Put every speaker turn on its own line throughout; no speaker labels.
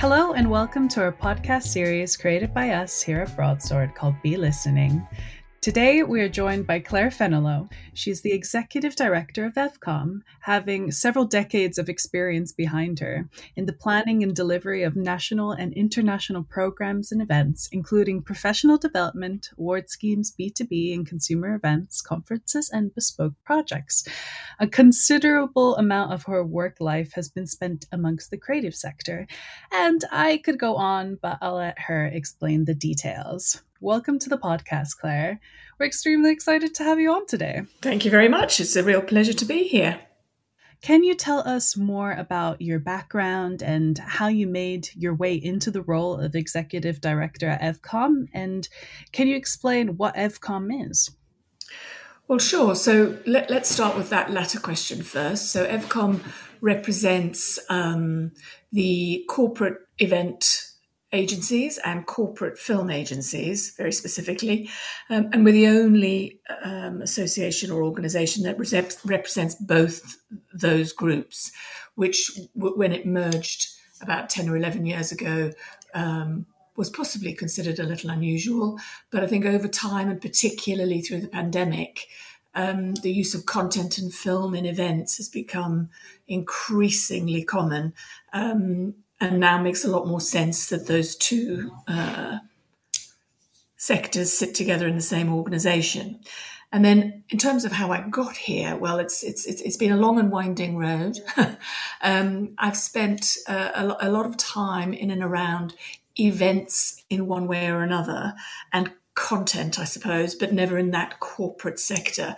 Hello, and welcome to our podcast series created by us here at Broadsword called B.listening. Today, we are joined by Claire Fennelow. She's the executive director of EVCOM, having several decades of experience behind her in the planning and delivery of national and international programs and events, including professional development, award schemes, B2B and consumer events, conferences, and bespoke projects. A considerable amount of her work life has been spent amongst the creative sector. And I could go on, but I'll let her explain the details. Welcome to the podcast, Claire. We're extremely excited to have you on today.
Thank you very much. It's a real pleasure to be here.
Can you tell us more about your background and how you made your way into the role of executive director at EVCOM? And can you explain what EVCOM is?
Well, sure. So let, us start with that latter question first. So EVCOM represents um, the corporate event agencies and corporate film agencies, very specifically, um, and we're the only um, association or organization that represents both those groups, which, w- when it merged about 10 or 11 years ago, um, was possibly considered a little unusual. But I think over time, and particularly through the pandemic, um, the use of content and film in events has become increasingly common. Um, and now makes a lot more sense that those two uh, sectors sit together in the same organization. And then, in terms of how I got here, well, it's it's it's, it's been a long and winding road. um, I've spent uh, a, a lot of time in and around events in one way or another, and content, I suppose, but never in that corporate sector,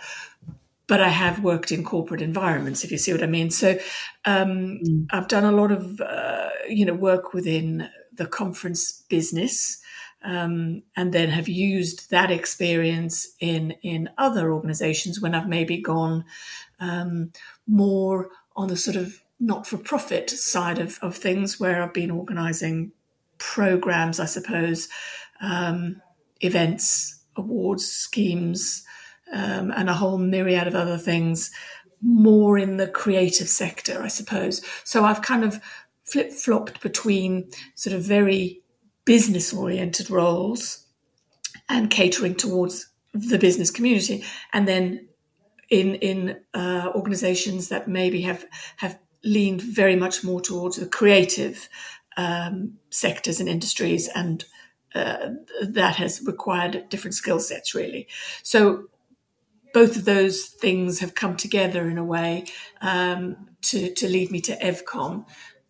but I have worked in corporate environments, if you see what I mean. So um, mm. I've done a lot of, uh, you know, work within the conference business. Um, and then have used that experience in in other organizations when I've maybe gone um, more on the sort of not for profit side of, of things, where I've been organizing programs, I suppose, um, events, awards, schemes, um, and a whole myriad of other things more in the creative sector, I suppose. So I've kind of flip flopped between sort of very business oriented roles and catering towards the business community, and then in in uh, organisations that maybe have have leaned very much more towards the creative um, sectors and industries, and uh, that has required different skill sets really. So both of those things have come together in a way um, to, to lead me to EVCOM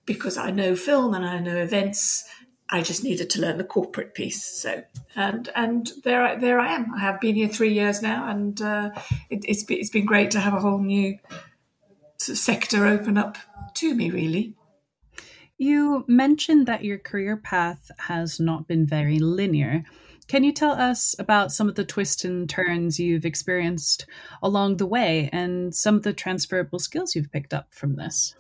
because I know film and I know events. I just needed to learn the corporate piece. So, and and there I, there I am. I have been here three years now, and uh, it, it's been, it's been great to have a whole new sector open up to me. Really.
You mentioned that your career path has not been very linear. Can you tell us about some of the twists and turns you've experienced along the way and some of the transferable skills you've picked up from this?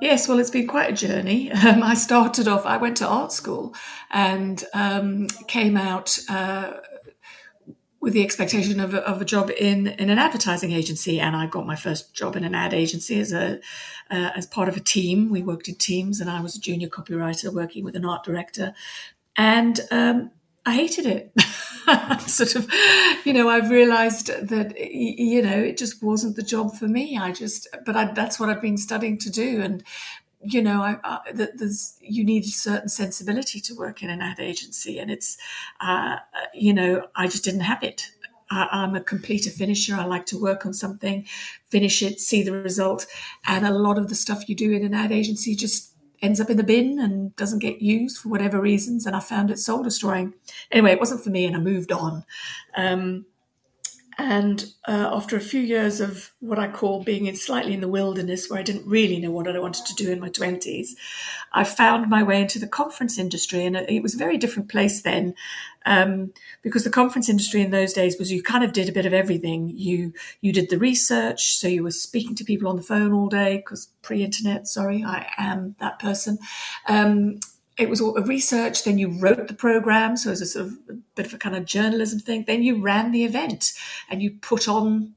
Yes, well, it's been quite a journey. Um, I started off, I went to art school and um, came out uh, with the expectation of a, of a, job in, in an advertising agency. And I got my first job in an ad agency as a uh, as part of a team. We worked in teams, and I was a junior copywriter working with an art director. And um, I hated it. sort of, you know, I've realized that, you know, it just wasn't the job for me. I just, but I, that's what I've been studying to do. And, you know, I, I, there's, you need a certain sensibility to work in an ad agency. And it's, uh, you know, I just didn't have it. I, am a completer finisher. I like to work on something, finish it, see the result. And a lot of the stuff you do in an ad agency just ends up in the bin and doesn't get used for whatever reasons. And I found it soul destroying. Anyway, it wasn't for me, and I moved on. Um, and uh, after a few years of what I call being in slightly in the wilderness, where I didn't really know what I wanted to do in my 20s, I found my way into the conference industry. And it was a very different place then um, because the conference industry in those days was you kind of did a bit of everything. You, you did the research, so you were speaking to people on the phone all day because pre internet, sorry, I am that person. Um, it was all a research. Then you wrote the program, so it was a sort of a bit of a kind of journalism thing. Then you ran the event and you put on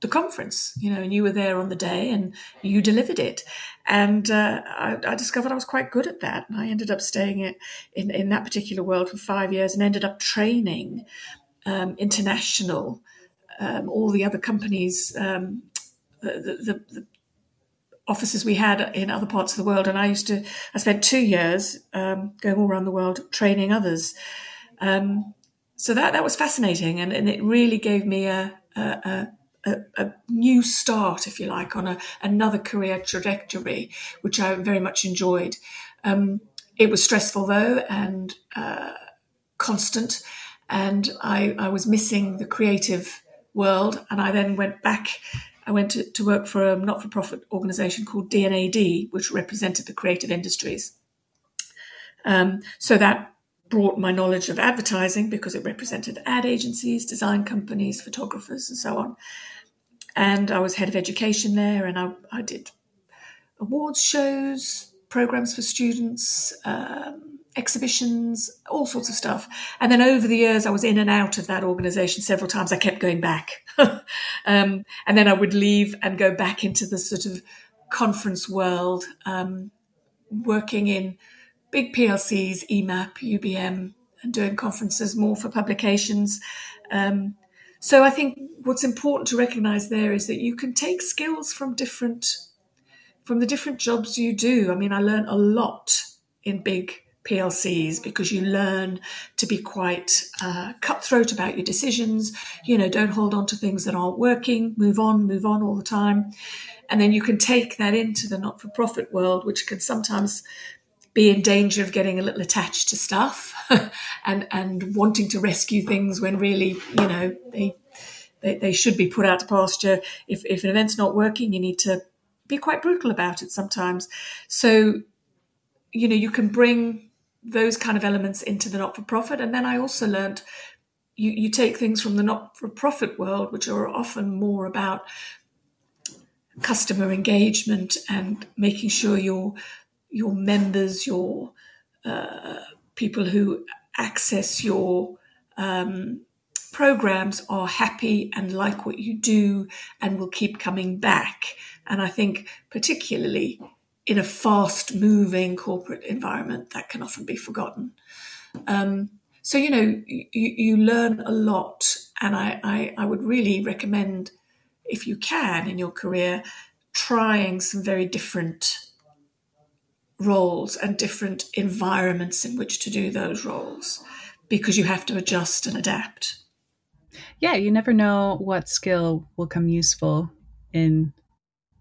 the conference, you know, and you were there on the day and you delivered it. And uh, I, I, discovered I was quite good at that. And I ended up staying in, in that particular world for five years and ended up training um, international, um, all the other companies, um, the, the, the, offices we had in other parts of the world. And I used to, I spent two years um, going all around the world training others. Um, so that, that was fascinating. And, and it really gave me a, a, a, a, new start, if you like, on a, another career trajectory, which I very much enjoyed. Um, it was stressful though and uh, constant, and I, I, was missing the creative world. And I then went back. I went to, to work for a not-for-profit organisation called D&AD, which represented the creative industries. Um, so that brought my knowledge of advertising because it represented ad agencies, design companies, photographers, and so on and I was head of education there, and I, I did awards shows, programs for students, um, exhibitions, all sorts of stuff. And then over the years, I was in and out of that organisation several times. I kept going back, um, and then I would leave and go back into the sort of conference world, um, working in big PLCs, EMAP, UBM, and doing conferences more for publications. Um, so I think what's important to recognize there is that you can take skills from different from the different jobs you do. I mean, I learned a lot in big PLCs because you learn to be quite uh, cutthroat about your decisions. You know, don't hold on to things that aren't working. Move on, move on all the time. And then you can take that into the not for profit world, which can sometimes be in danger of getting a little attached to stuff and and wanting to rescue things when really you know they, they they, should be put out to pasture if, if an event's not working you need to be quite brutal about it sometimes so you know you can bring those kind of elements into the not-for-profit and then i also learned you, you take things from the not-for-profit world which are often more about customer engagement and making sure you're your members, your uh, people who access your um, programs are happy and like what you do and will keep coming back. And I think, particularly in a fast moving corporate environment, that can often be forgotten. Um, so, you know, you, you, learn a lot. And I, I, I would really recommend, if you can in your career, trying some very different roles and different environments in which to do those roles because you have to adjust and adapt.
Yeah, you never know what skill will come useful in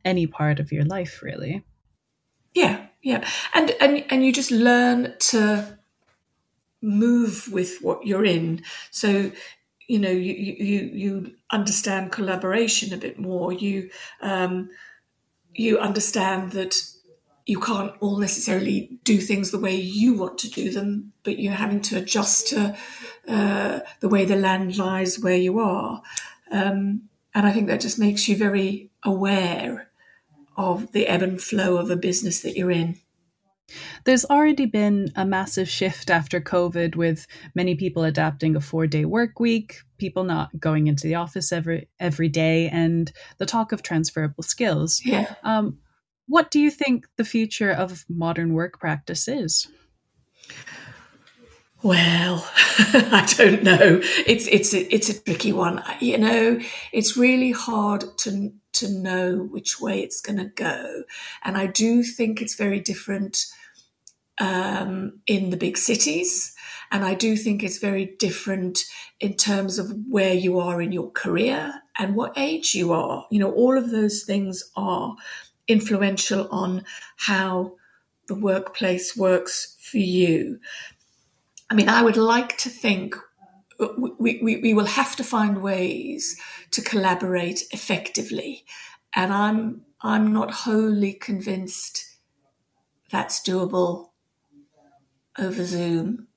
any part of your life really.
Yeah, yeah. And and and you just learn to move with what you're in. So you know you you you understand collaboration a bit more. You um, you understand that you can't all necessarily do things the way you want to do them, but you're having to adjust to uh, the way the land lies where you are. Um, and I think that just makes you very aware of the ebb and flow of a business that you're in.
There's already been a massive shift after COVID with many people adapting a four day work week, people not going into the office every every day, and the talk of transferable skills.
Yeah.
Um, what do you think the future of modern work practice is?
Well, I don't know. It's it's a, it's a tricky one. You know, it's really hard to to know which way it's going to go, and I do think it's very different um, in the big cities, and I do think it's very different in terms of where you are in your career and what age you are. You know, all of those things are influential on how the workplace works for you. I mean, I would like to think we, we, we will have to find ways to collaborate effectively. And I'm, I'm not wholly convinced that's doable over Zoom.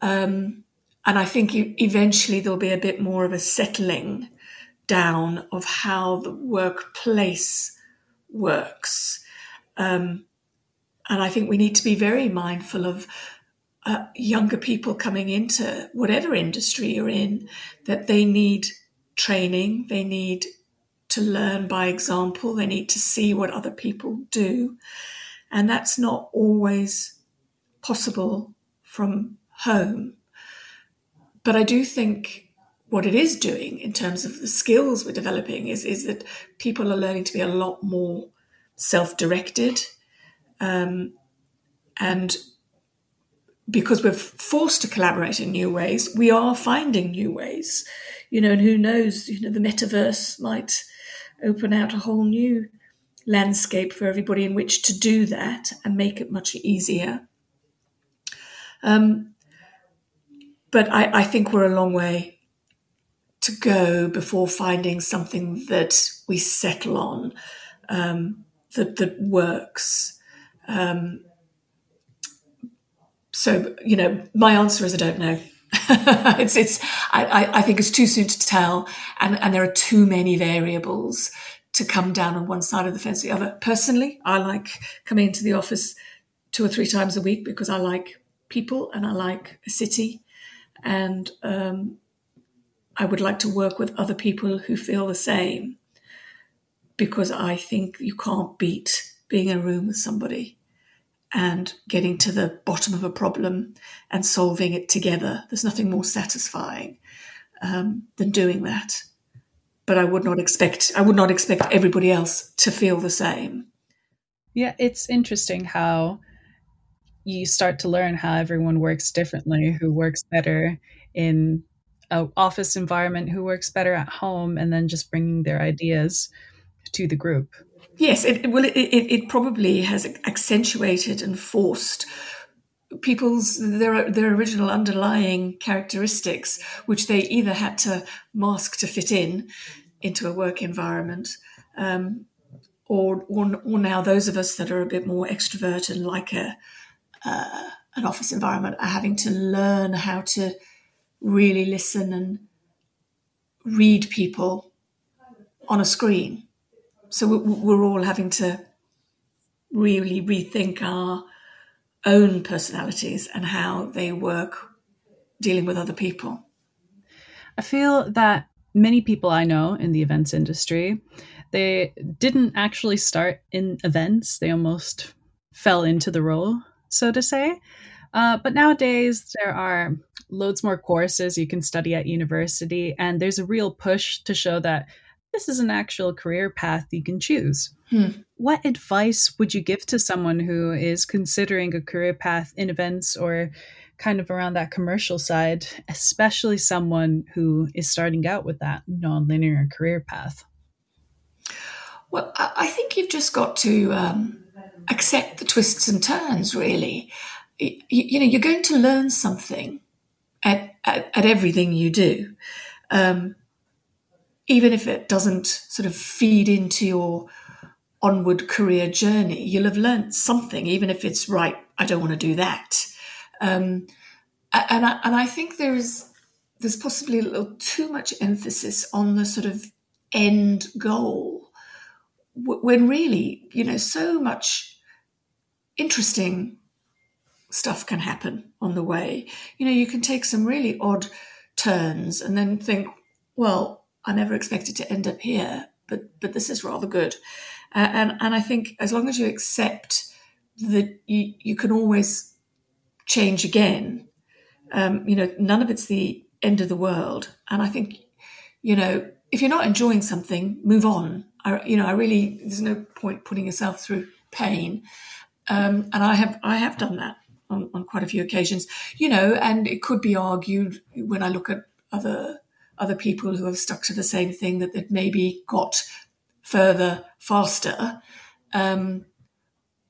Um, and I think eventually there'll be a bit more of a settling down of how the workplace works. Um, and I think we need to be very mindful of uh, younger people coming into whatever industry you're in, that they need training, they need to learn by example. They need to see what other people do. And that's not always possible from home. But I do think what it is doing in terms of the skills we're developing is, is that people are learning to be a lot more self directed. Um, and because we're forced to collaborate in new ways, we are finding new ways. You know, and who knows, you know, the metaverse might open out a whole new landscape for everybody in which to do that and make it much easier. Um, but I, I think we're a long way to go before finding something that we settle on um, that that works. Um, so you know, my answer is I don't know. it's it's I, I think it's too soon to tell, and and there are too many variables to come down on one side of the fence or the other. Personally, I like coming into the office two or three times a week because I like people and I like a city, and um, I would like to work with other people who feel the same because I think you can't beat being in a room with somebody and getting to the bottom of a problem and solving it together. There's nothing more satisfying um, than doing that. But I would not expect I would not expect everybody else to feel the same.
Yeah, it's interesting how you start to learn how everyone works differently, who works better in an office environment, who works better at home, and then just bringing their ideas to the group.
Yes, it, well, it, it, it probably has accentuated and forced people's their their original underlying characteristics, which they either had to mask to fit in into a work environment, um, or, or, or now those of us that are a bit more extrovert and like a uh, an office environment are having to learn how to really listen and read people on a screen so we're all having to really rethink our own personalities and how they work dealing with other people.
I feel that many people I know in the events industry, they didn't actually start in events. They almost fell into the role, so to say. Uh, but nowadays, there are loads more courses you can study at university, and there's a real push to show that this is an actual career path you can choose. Hmm. What advice would you give to someone who is considering a career path in events or kind of around that commercial side, especially someone who is starting out with that nonlinear career path?
Well, I think you've just got to um, accept the twists and turns, really. You, you, know, you're going to learn something at, at, at everything you do. Um, even if it doesn't sort of feed into your onward career journey, you'll have learned something, even if it's right. I don't want to do that. Um, and I, and I think there is there's possibly a little too much emphasis on the sort of end goal, when really, you know, so much interesting stuff can happen on the way. You know, you can take some really odd turns and then think, well, I never expected to end up here, but but this is rather good. Uh, and and I think as long as you accept that you you can always change again, um, you know, none of it's the end of the world. And I think, you know, if you're not enjoying something, move on. I, you know, I really there's no point putting yourself through pain. Um, and I have I have done that on, on quite a few occasions. You know, and it could be argued when I look at other other people who have stuck to the same thing that they've maybe got further faster. Um,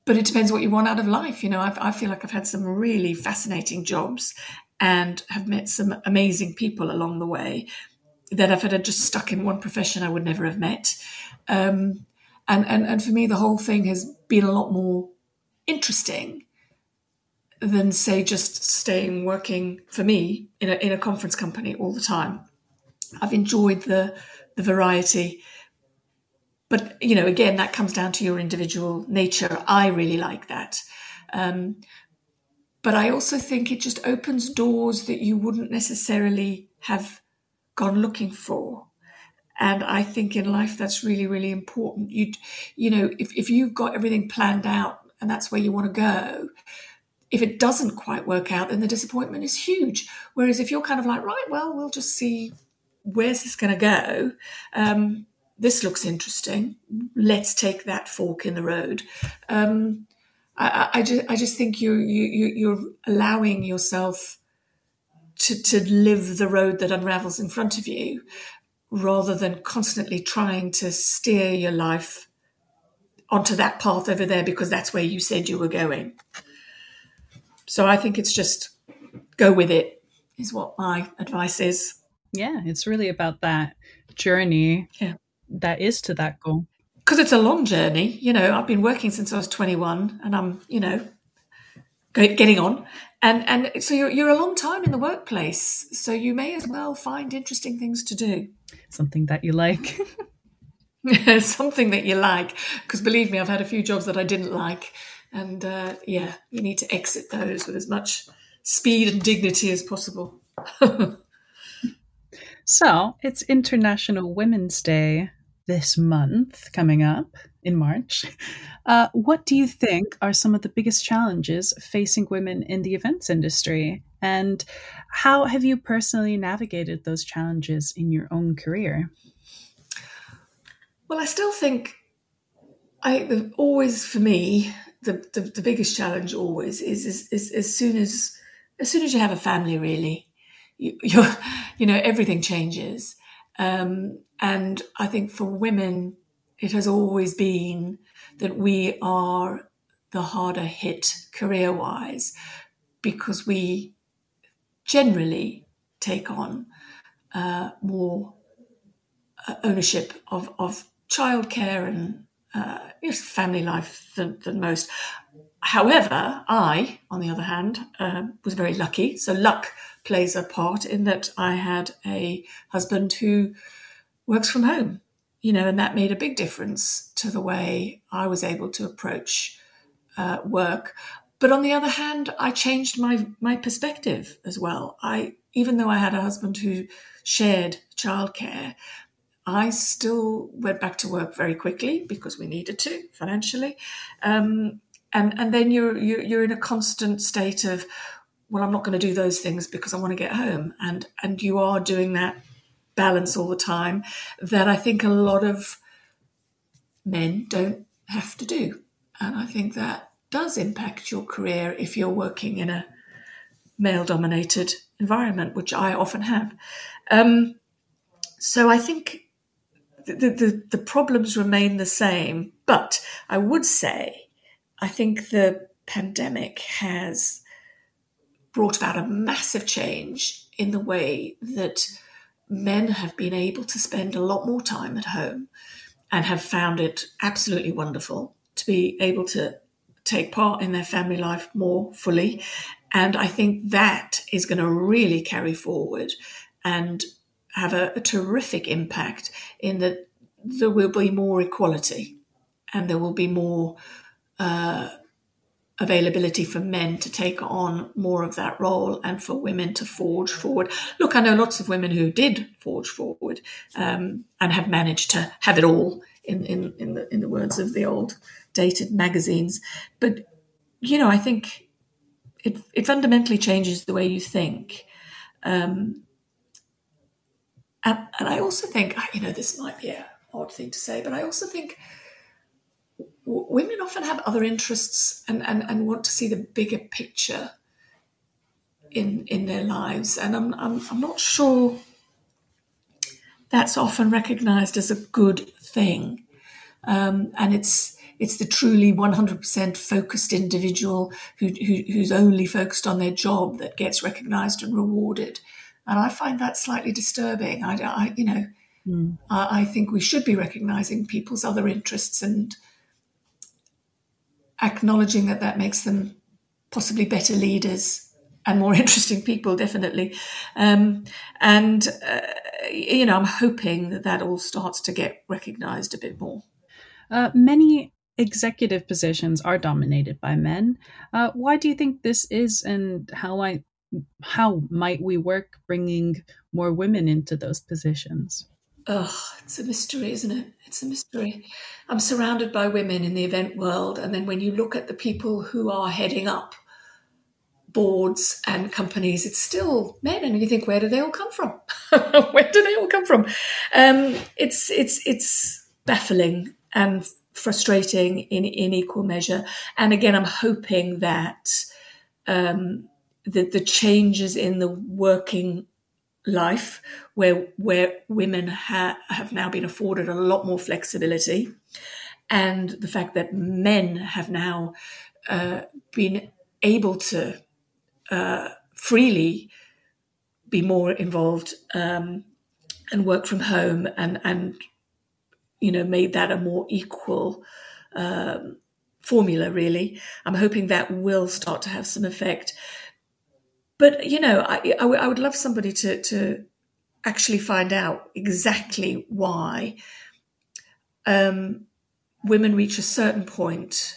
but it depends what you want out of life. You know, I've, I feel like I've had some really fascinating jobs and have met some amazing people along the way that if i had just stuck in one profession, I would never have met. Um, and, and, and for me, the whole thing has been a lot more interesting than, say, just staying working for me in a, in a conference company all the time. I've enjoyed the the variety. But you know, again, that comes down to your individual nature. I really like that. Um, but I also think it just opens doors that you wouldn't necessarily have gone looking for. And I think in life that's really, really important. You, you know, if, if you've got everything planned out and that's where you want to go, if it doesn't quite work out, then the disappointment is huge. Whereas if you're kind of like, right, well, we'll just see where's this going to go. Um, this looks interesting. Let's take that fork in the road. Um, I, I, just, I just think you, you, you're allowing yourself to, to live the road that unravels in front of you rather than constantly trying to steer your life onto that path over there because that's where you said you were going. So I think it's just go with it, is what my advice is.
Yeah, it's really about that journey
yeah.
that is to that goal.
Because it's a long journey. You know, I've been working since I was 21 and I'm, you know, getting on. And, and so you're, you're a long time in the workplace. So you may as well find interesting things to do.
Something that you like.
Something that you like. Because believe me, I've had a few jobs that I didn't like. And uh, yeah, you need to exit those with as much speed and dignity as possible.
so it's International Women's Day this month coming up in March. Uh, what do you think are some of the biggest challenges facing women in the events industry? And how have you personally navigated those challenges in your own career?
Well, I still think I always for me the, the, the biggest challenge always is, is, is as soon as as soon as you have a family, really, you you're, know everything changes. Um, and I think for women, it has always been that we are the harder hit career wise because we generally take on uh, more uh, ownership of, of childcare and uh, family life than, than most. However, I, on the other hand, uh, was very lucky. So luck plays a part in that I had a husband who works from home, you know, and that made a big difference to the way I was able to approach uh, work. But on the other hand, I changed my my perspective as well. I even though I had a husband who shared childcare, I still went back to work very quickly because we needed to financially, um, and and then you're, you're you're in a constant state of, well, I'm not going to do those things because I want to get home, and and you are doing that balance all the time that I think a lot of men don't have to do, and I think that does impact your career if you're working in a male-dominated environment, which I often have. Um, so I think the, the, the problems remain the same. But I would say, I think the pandemic has brought about a massive change in the way that men have been able to spend a lot more time at home and have found it absolutely wonderful to be able to take part in their family life more fully. And I think that is going to really carry forward and have a, a terrific impact in that there will be more equality and there will be more uh, availability for men to take on more of that role and for women to forge forward. Look, I know lots of women who did forge forward um, and have managed to have it all in, in, in, the, in the words of the old dated magazines. But, you know, I think it, it fundamentally changes the way you think. Um, and, and I also think, you know, this might be a odd thing to say, but I also think w- women often have other interests and, and, and want to see the bigger picture in in their lives, and I'm I'm, I'm not sure that's often recognised as a good thing, um, and it's it's the truly 100% focused individual who, who, who's only focused on their job that gets recognised and rewarded, and I find that slightly disturbing. I, I you know Mm. Uh, I think we should be recognizing people's other interests and acknowledging that that makes them possibly better leaders and more interesting people, definitely. Um, and, uh, you know, I'm hoping that that all starts to get recognized a bit more.
Uh, many executive positions are dominated by men. Uh, why do you think this is, and how might how might we work bringing more women into those positions?
Oh, it's a mystery, isn't it? It's a mystery. I'm surrounded by women in the event world, and then when you look at the people who are heading up boards and companies, it's still men, and you think, where do they all come from? where do they all come from? Um, it's it's it's baffling and frustrating in in equal measure. And again, I'm hoping that um, the the changes in the working life where where women ha- have now been afforded a lot more flexibility. And the fact that men have now uh, been able to uh, freely be more involved um, and work from home and and you know made that a more equal um, formula really. I'm hoping that will start to have some effect but you know, I, I, w- I would love somebody to to actually find out exactly why um, women reach a certain point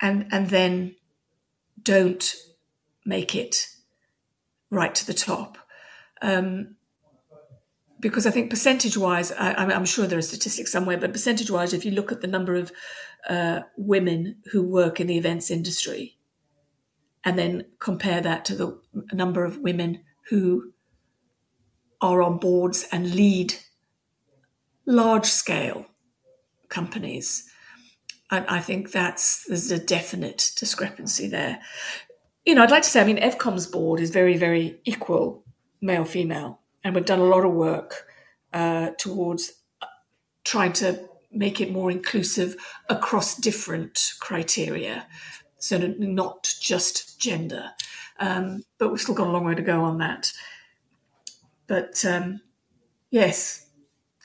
and and then don't make it right to the top. Um, because I think percentage wise, I, am sure there are statistics somewhere, but percentage wise, if you look at the number of uh, women who work in the events industry, and then compare that to the number of women who are on boards and lead large scale companies. And I think that's there's a definite discrepancy there. You know, I'd like to say, I mean, EVCOM's board is very, very equal male female, and we've done a lot of work uh, towards trying to make it more inclusive across different criteria so not just gender. Um, but we've still got a long way to go on that. But um, yes,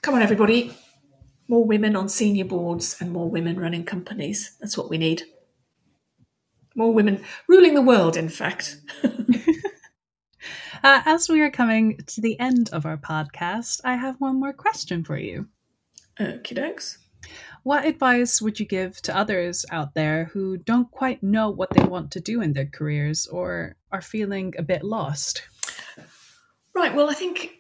come on, everybody. More women on senior boards and more women running companies. That's what we need. More women ruling the world, in fact.
uh, as we are coming to the end of our podcast, I have one more question for you.
Okie dokes.
What advice would you give to others out there who don't quite know what they want to do in their careers or are feeling a bit lost?
Right. Well, I think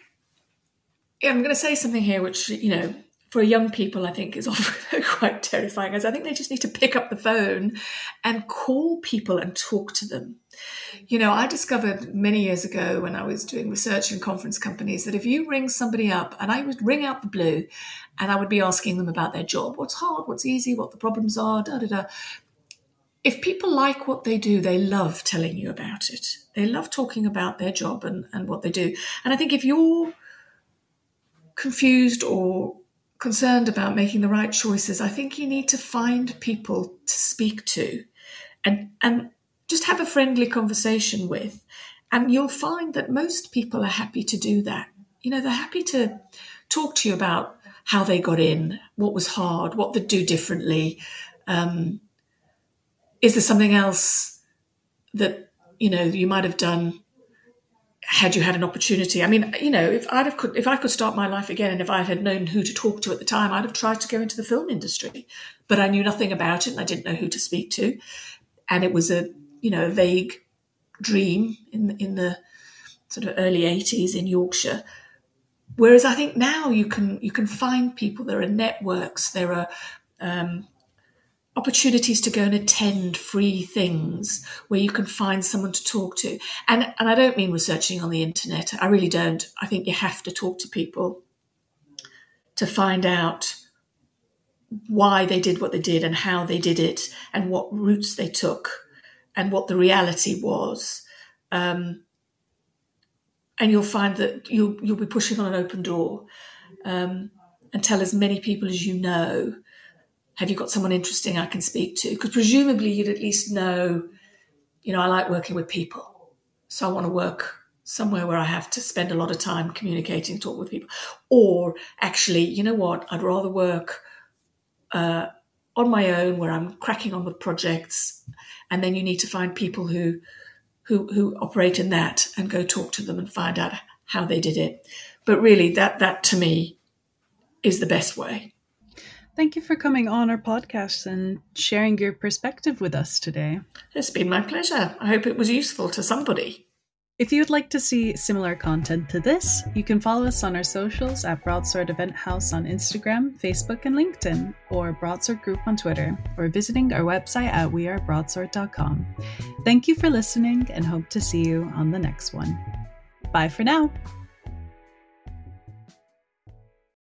I'm going to say something here, which, you know, for young people, I think is often quite terrifying, as I think they just need to pick up the phone and call people and talk to them. You know, I discovered many years ago when I was doing research in conference companies that if you ring somebody up, and I would ring out the blue, and I would be asking them about their job, what's hard, what's easy, what the problems are, da da da. If people like what they do, they love telling you about it. They love talking about their job and, and what they do. And I think if you're confused or concerned about making the right choices, I think you need to find people to speak to and and just have a friendly conversation with. And you'll find that most people are happy to do that. You know, they're happy to talk to you about how they got in, what was hard, what they'd do differently. Um, is there something else that, you know, you might have done had you had an opportunity. I mean, you know, if I'd have could, if I could start my life again, and if I had known who to talk to at the time, I'd have tried to go into the film industry. But I knew nothing about it, and I didn't know who to speak to, and it was a you know, a vague dream in in the sort of early 80s in Yorkshire. Whereas I think now you can you can find people. There are networks. There are um, opportunities to go and attend free things where you can find someone to talk to. And and I don't mean researching on the internet. I really don't. I think you have to talk to people to find out why they did what they did and how they did it and what routes they took and what the reality was. Um, and you'll find that you'll you'll be pushing on an open door, um, and tell as many people as you know. Have you got someone interesting I can speak to? Because presumably you'd at least know, you know, I like working with people, so I want to work somewhere where I have to spend a lot of time communicating, talk with people, or actually, you know what, I'd rather work uh, on my own where I'm cracking on with projects and then you need to find people who who who operate in that and go talk to them and find out how they did it. But really, that that to me is the best way.
Thank you for coming on our podcast and sharing your perspective with us today.
It's been my pleasure. I hope it was useful to somebody.
If you would like to see similar content to this, you can follow us on our socials at Broadsword Event House on Instagram, Facebook, and LinkedIn, or Broadsword Group on Twitter, or visiting our website at wearebroadsword.com. Thank you for listening and hope to see you on the next one. Bye for now.